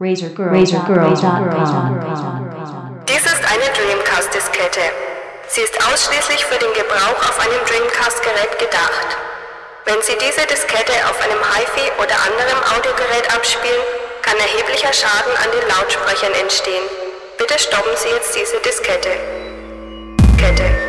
RazorGirl.com. Dies ist eine Dreamcast-Diskette. Sie ist ausschließlich für den Gebrauch auf einem Dreamcast-Gerät gedacht. Wenn Sie diese Diskette auf einem HiFi oder anderem Audiogerät abspielen, kann erheblicher Schaden an den Lautsprechern entstehen. Bitte stoppen Sie jetzt diese Diskette. Kette.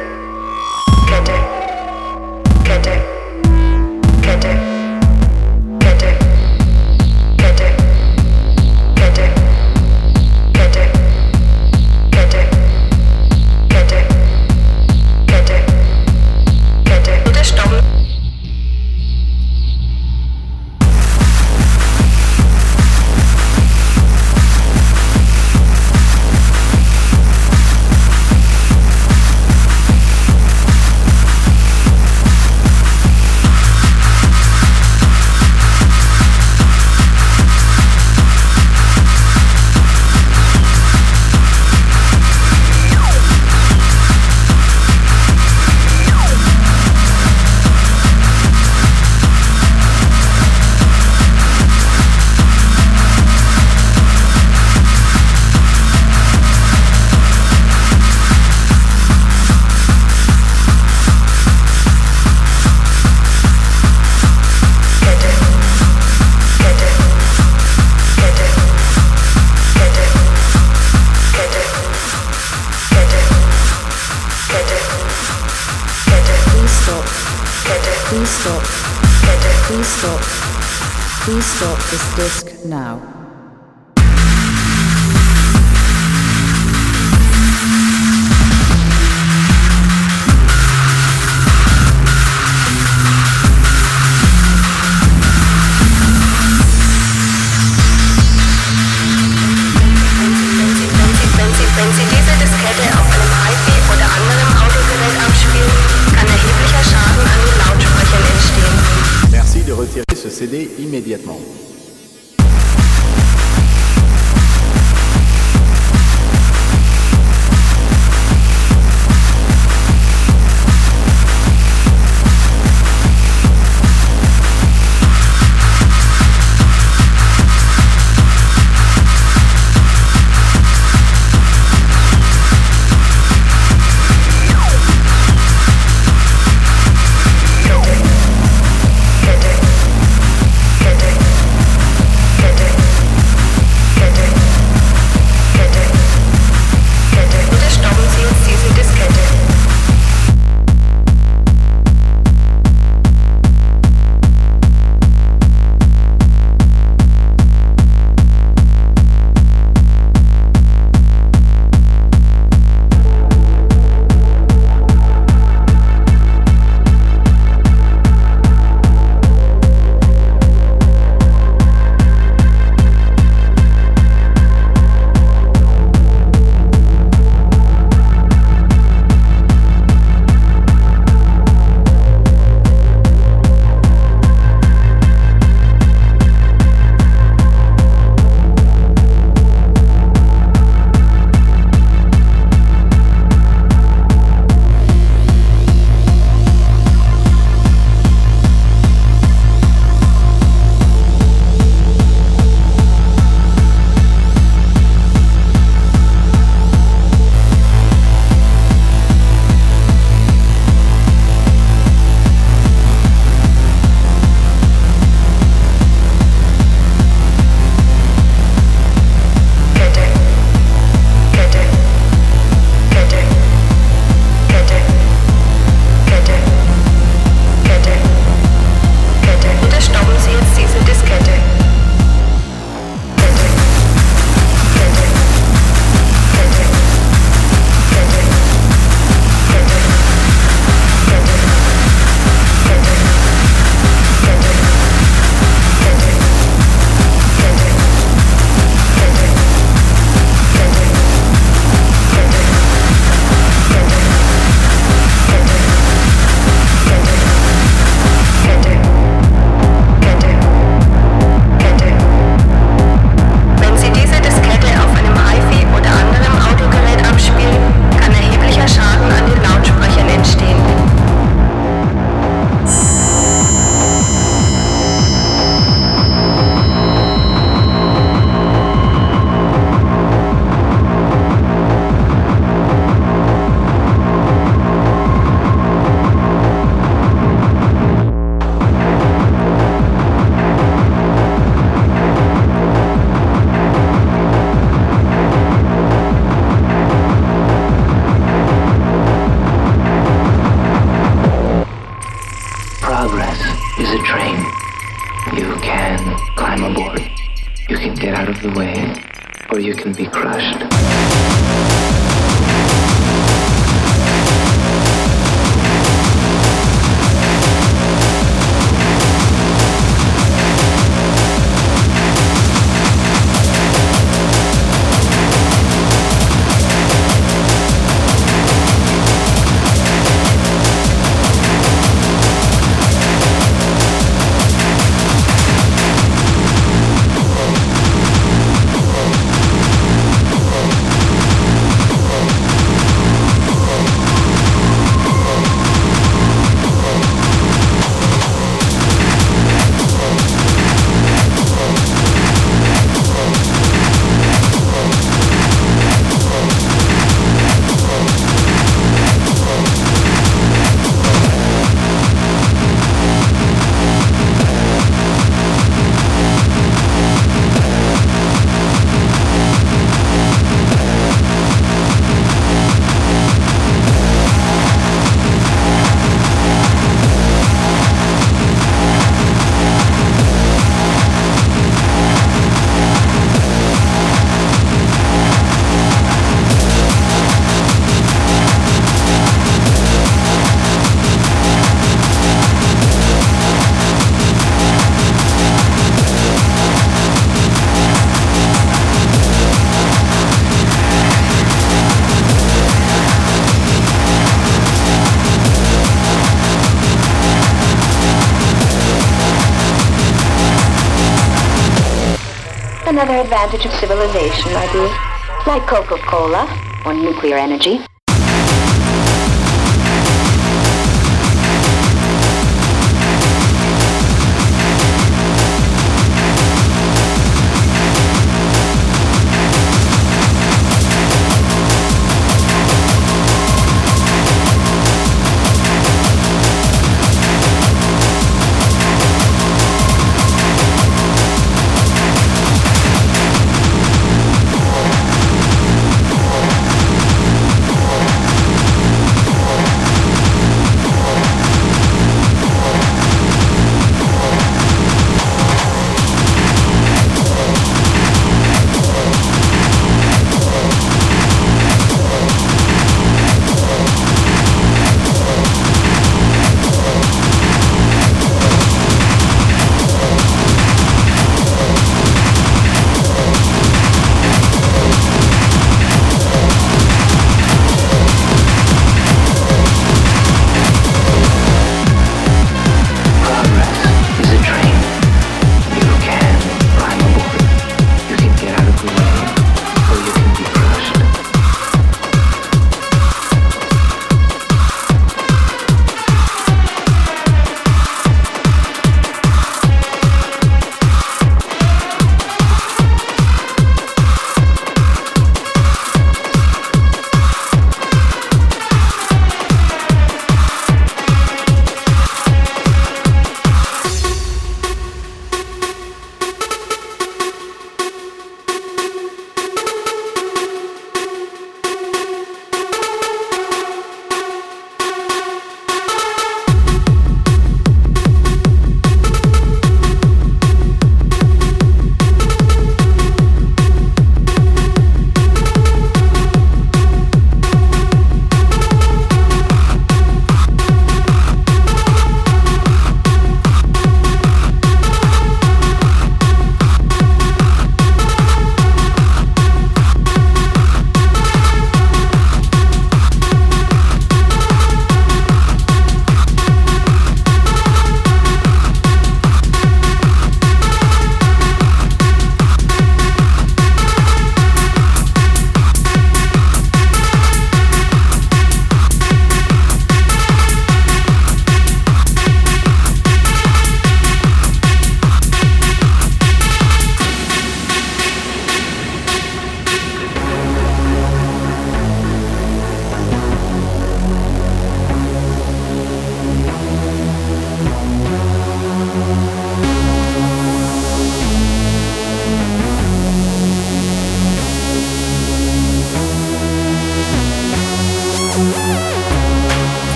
Advantage of civilization, I believe. Like Coca-Cola or nuclear energy.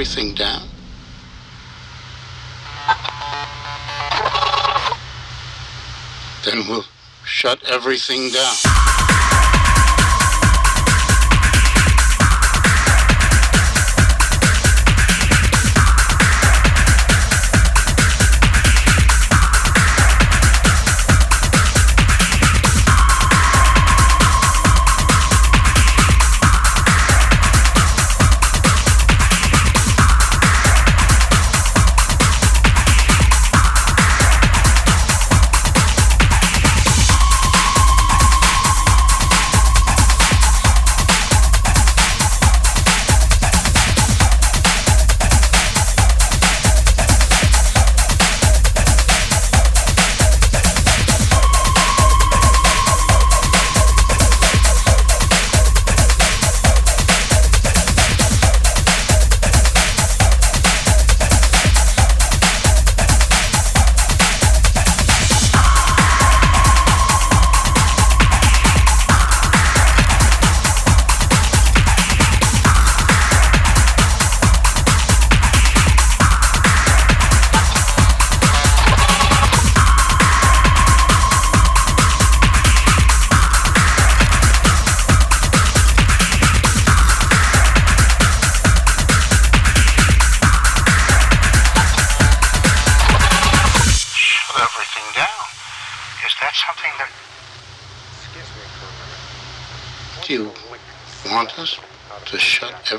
everything down. Then we'll shut everything down.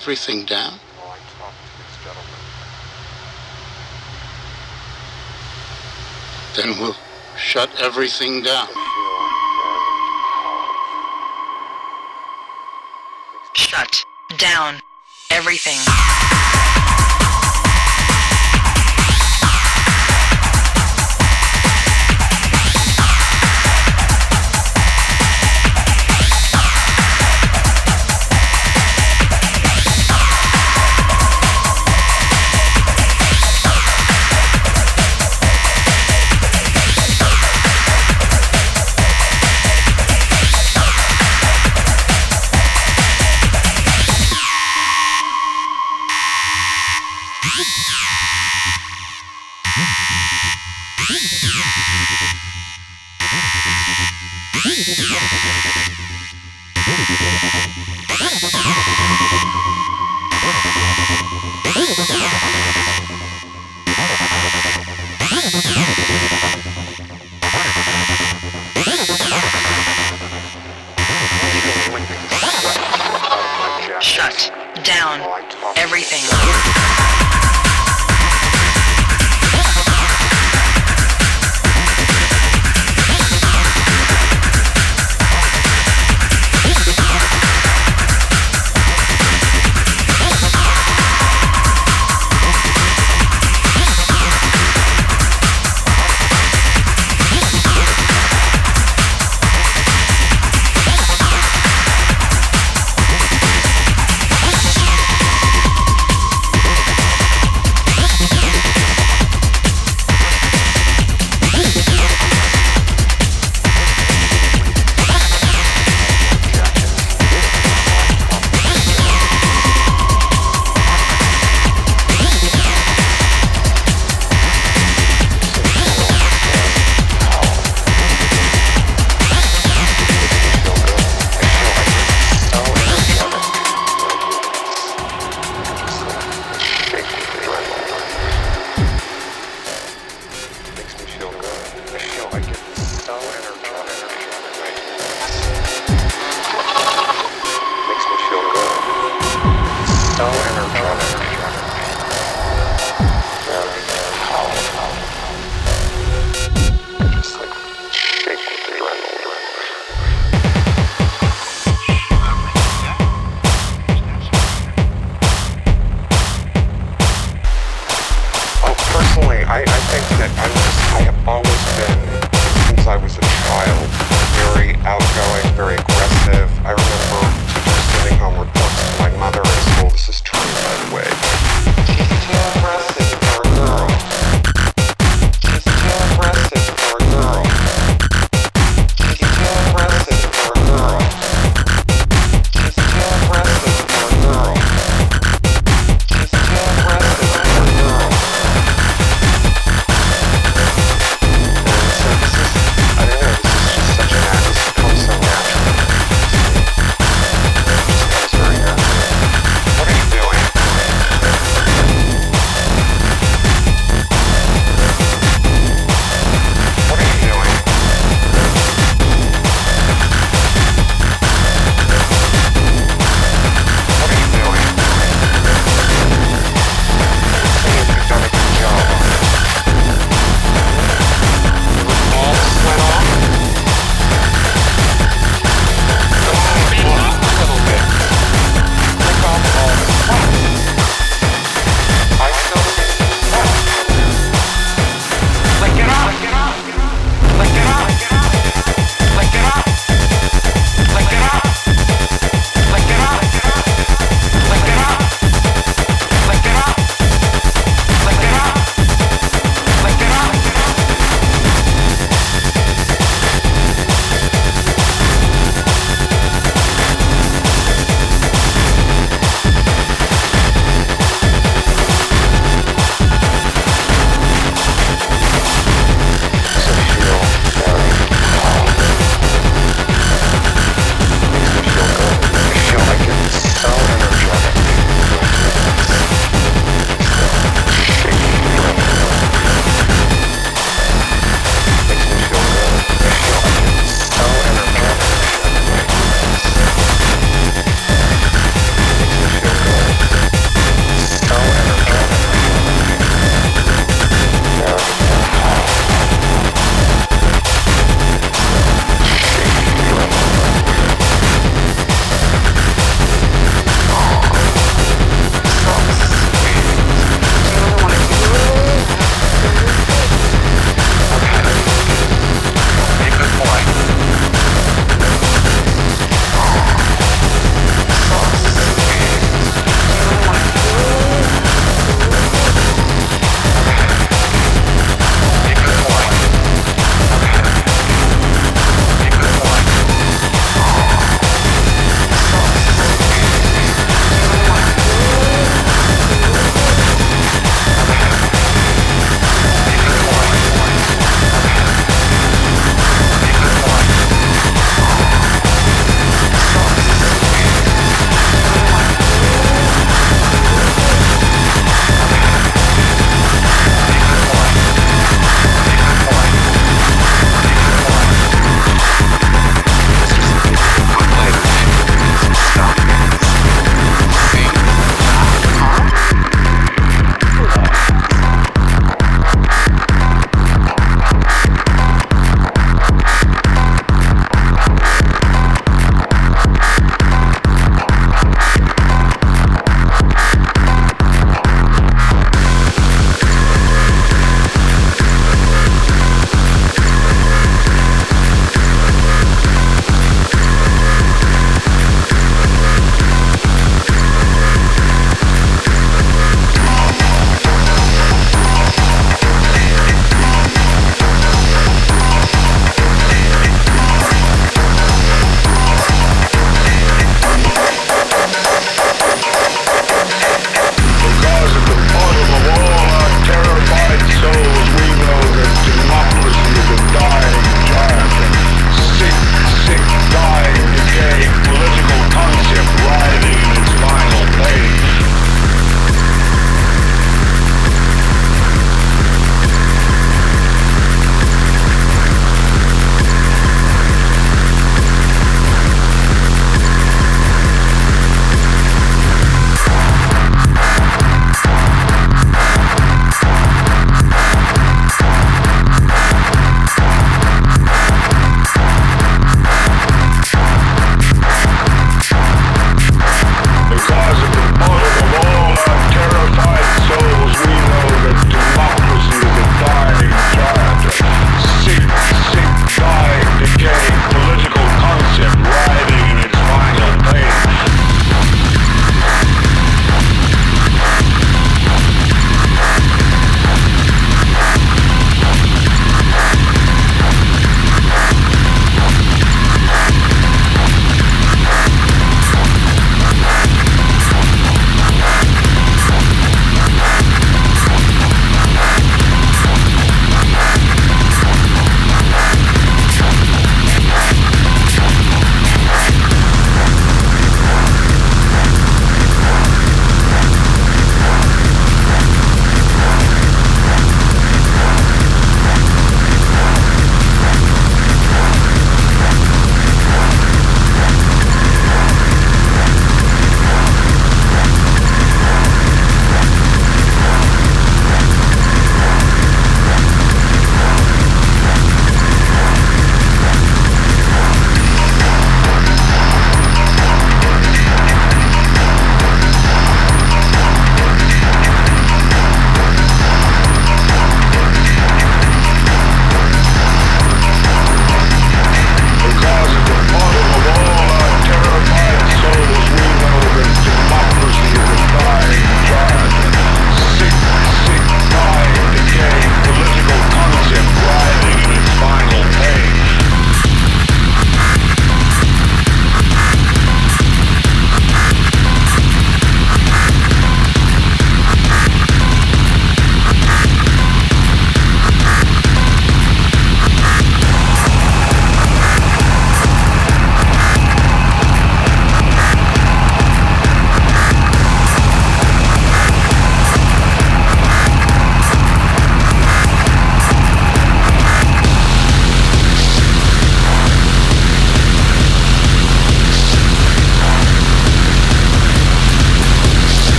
everything down? Then we'll shut everything down.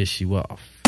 Piss you off.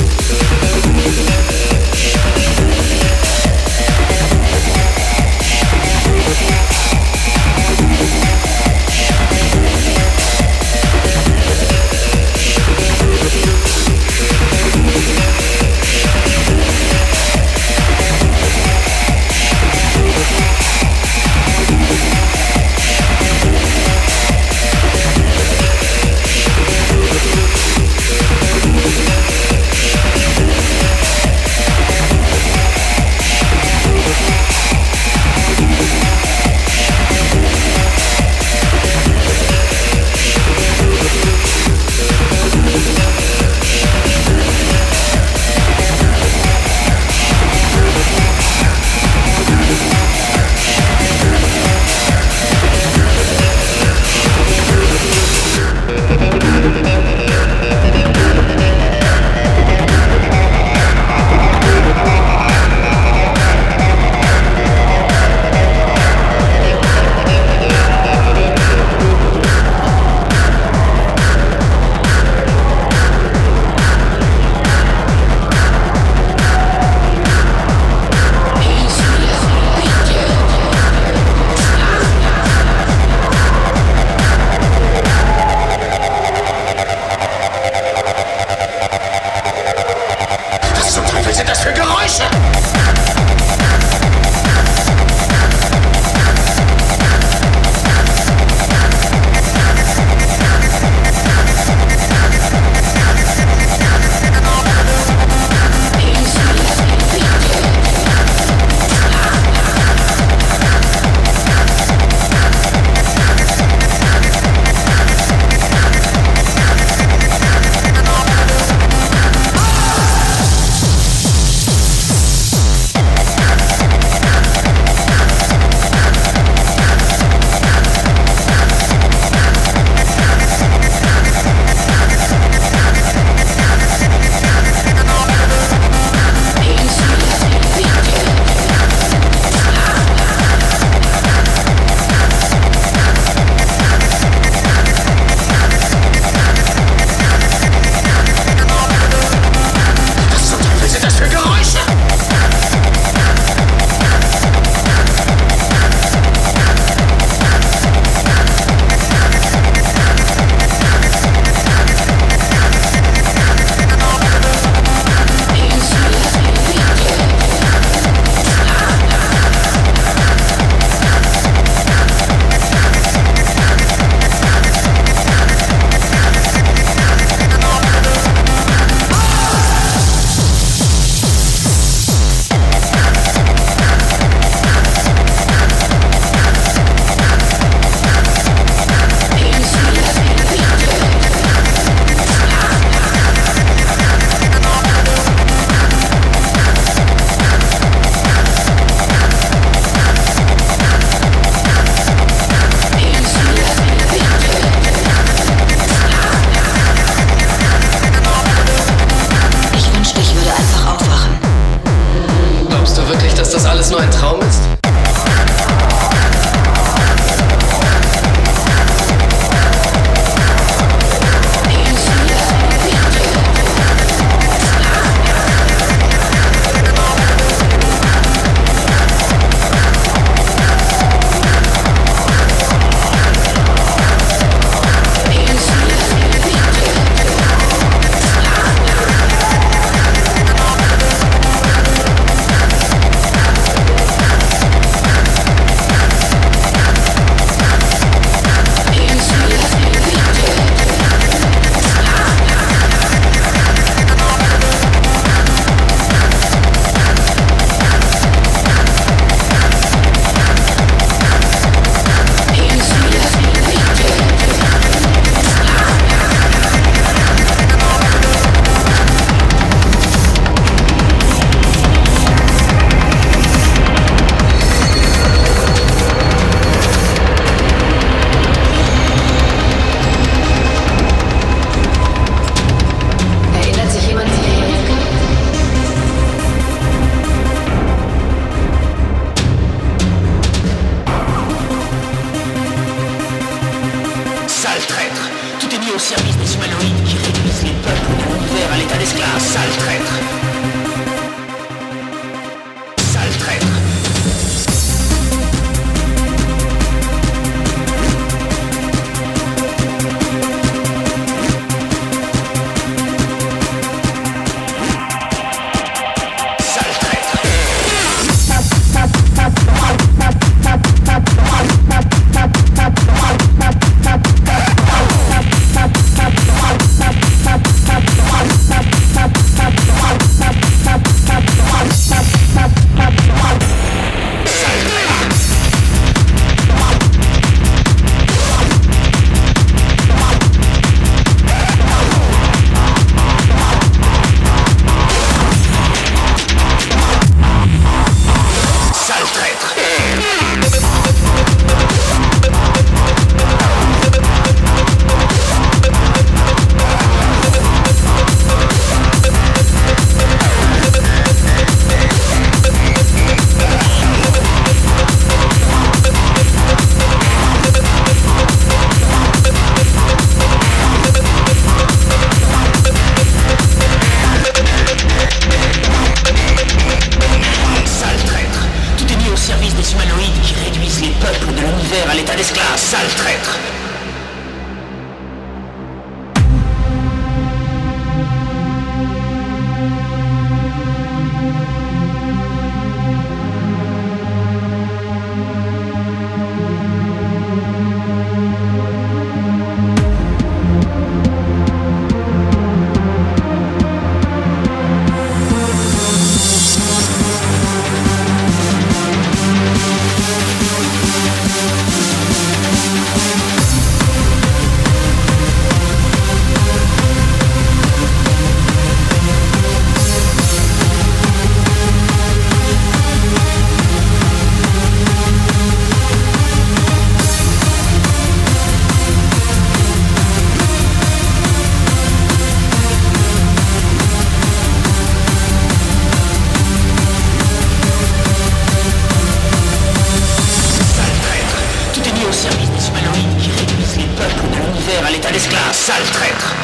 Sale traître